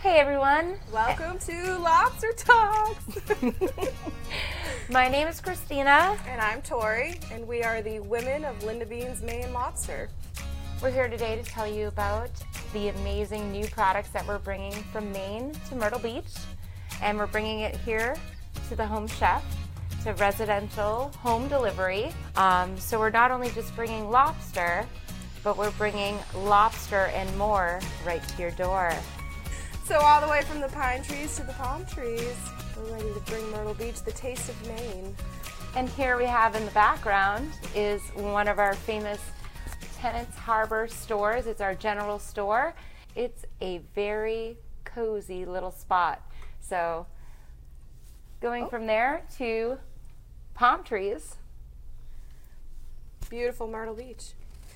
Hey everyone. Welcome to Lobster Talks. My name is Christina. and I'm Tori, and we are the women of Linda Bean's Maine Lobster. We're here today to tell you about the amazing new products that we're bringing from Maine to Myrtle Beach. And we're bringing it here to the home chef, to residential home delivery. Um, so we're not only just bringing lobster, but we're bringing lobster and more right to your door. So, all the way from the pine trees to the palm trees, we're ready to bring Myrtle Beach the taste of Maine. And here we have in the background is one of our famous Tenants Harbor stores. It's our general store. It's a very cozy little spot. So going oh. from there to palm trees, Beautiful Myrtle Beach.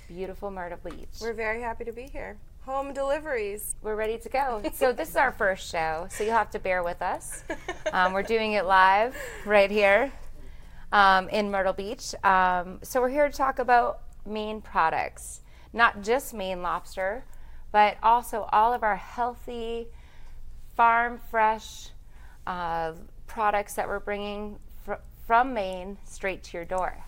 beautiful Myrtle Beach. We're very happy to be here. Home deliveries. We're ready to go. So this is our first show, so you'll have to bear with us. Um, we're doing it live right here um, in Myrtle Beach. Um, so we're here to talk about Maine products, not just Maine lobster, but also all of our healthy, farm fresh uh, products that we're bringing fr- from Maine straight to your door.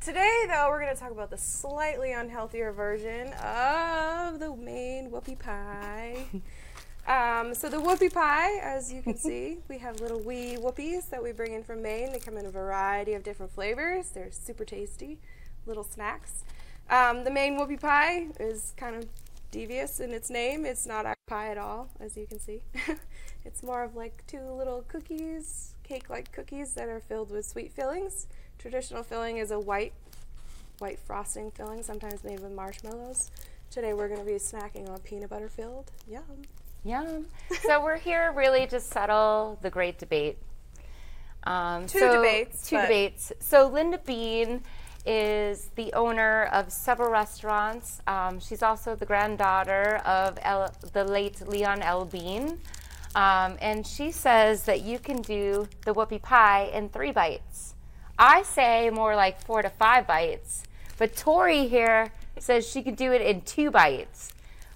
Today, though, we're going to talk about the slightly unhealthier version of the Maine whoopie pie. Um, so the whoopie pie, as you can see, we have little wee whoopies that we bring in from Maine. They come in a variety of different flavors. They're super tasty, little snacks. Um, the Maine whoopie pie is kind of devious in its name. It's not a pie at all, as you can see. it's more of like two little cookies, cake-like cookies that are filled with sweet fillings. Traditional filling is a white, white frosting filling, sometimes made with marshmallows. Today we're going to be snacking on peanut butter filled. Yum. Yum. so we're here really to settle the great debate. Um, Two so- debates, Two debates. So Linda Bean is the owner of several restaurants. Um, she's also the granddaughter of El, the late Leon L. Bean. Um, and she says that you can do the whoopie pie in three bites. I say more like four to five bites. But Tori here says she can do it in two bites,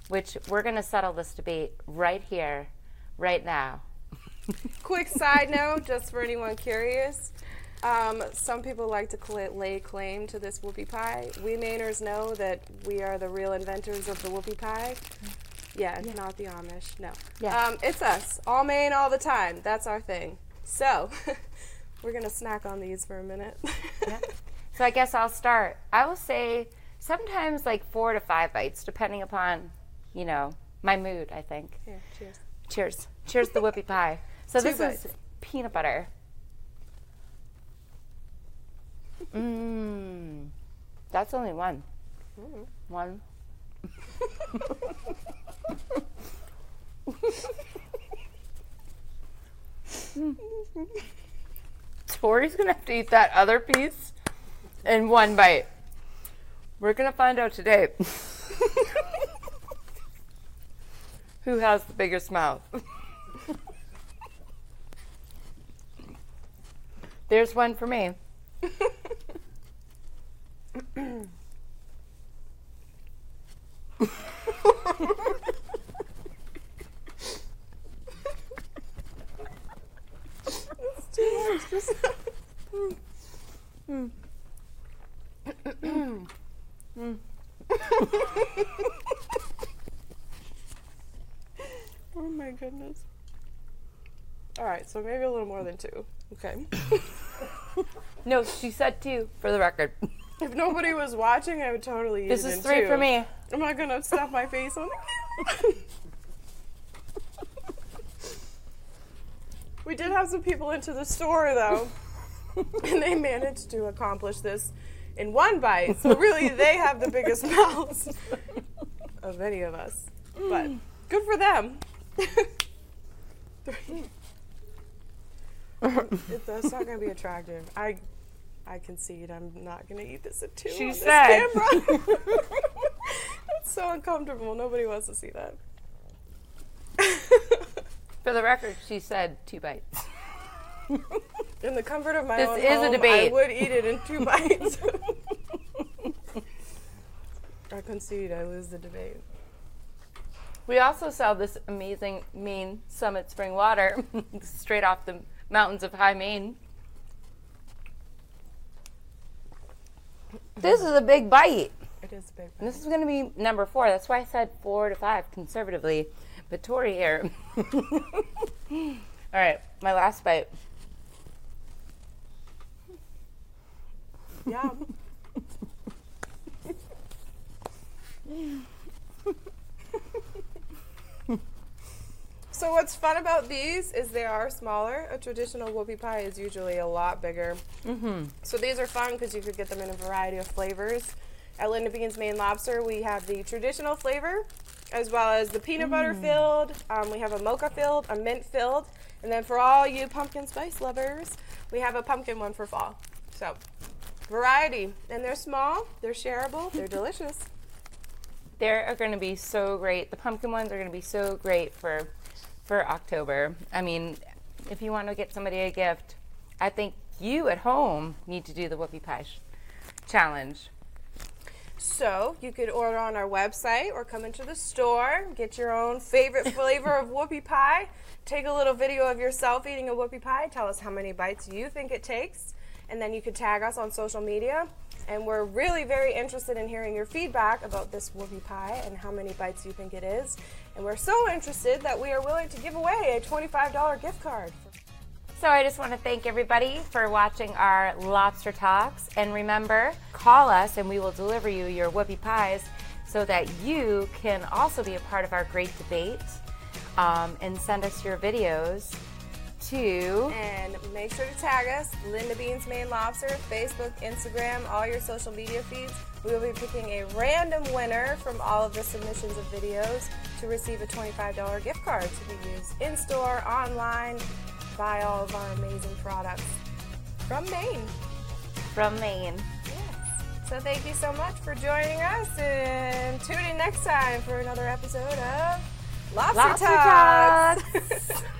which we're going to settle this debate right here, right now. Quick side note, just for anyone curious. Um, some people like to cla lay claim to this whoopie pie. We Mainers know that we are the real inventors of the whoopie pie. Yeah, it's not the Amish. No. Yeah. Um, it's us. All Maine all the time. That's our thing. So, we're going to snack on these for a minute. So I guess I'll start. I will say sometimes like four to five bites, depending upon, you know, my mood, I think. Here, cheers. Cheers. Cheers to the whoopie pie. So Two this bites. is peanut butter. Mmm. That's only one. Mm. One. Tori's gonna have to eat that other piece in one bite. We're gonna find out today who has the biggest mouth. There's one for me. Oh my goodness. All right, so maybe a little more than two. Okay. No, she said two for the record. if nobody was watching, I would totally eat This it is in three two. for me. I'm not gonna stuff my face on the camera. we did have some people into the store though, and they managed to accomplish this in one bite. So really, they have the biggest mouths of any of us. But good for them. it, that's not gonna be attractive. I, I concede. I'm not gonna eat this at two. She on said. camera. it's so uncomfortable. Nobody wants to see that. For the record, she said two bites. In the comfort of my This own is a debate. I would eat it in two bites. I concede. I lose the debate. We also sell this amazing Maine Summit spring water straight off the mountains of high Maine. This is a big bite. It is big. And this is going to be number four. That's why I said four to five conservatively. But Tori here. All right, my last bite. Yum. so what's fun about these is they are smaller. A traditional whoopie pie is usually a lot bigger. Mm-hmm. So these are fun because you could get them in a variety of flavors. At Linda Bean's Maine Lobster, we have the traditional flavor, as well as the peanut butter filled. Um, we have a mocha filled, a mint filled, and then for all you pumpkin spice lovers, we have a pumpkin one for fall. So variety, and they're small, they're shareable, they're delicious. They are going to be so great. The pumpkin ones are going to be so great for for October. I mean, if you want to get somebody a gift, I think you at home need to do the whoopie pie challenge. So you could order on our website or come into the store, get your own favorite flavor of whoopie pie, take a little video of yourself eating a whoopie pie, tell us how many bites you think it takes, and then you could tag us on social media. And we're really very interested in hearing your feedback about this whoopie pie and how many bites you think it is. And we're so interested that we are willing to give away a $25 gift card. So I just want to thank everybody for watching our lobster talks. And remember, call us and we will deliver you your whoopie pies so that you can also be a part of our great debate um, and send us your videos to. And make sure to tag us, Linda Beans Maine Lobster, Facebook, Instagram, all your social media feeds. We will be picking a random winner from all of the submissions of videos to receive a $25 gift card to be used in store, online, buy all of our amazing products from Maine. From Maine. Yes. So thank you so much for joining us and tune in next time for another episode of Lobster, Lobster Talks. Talks.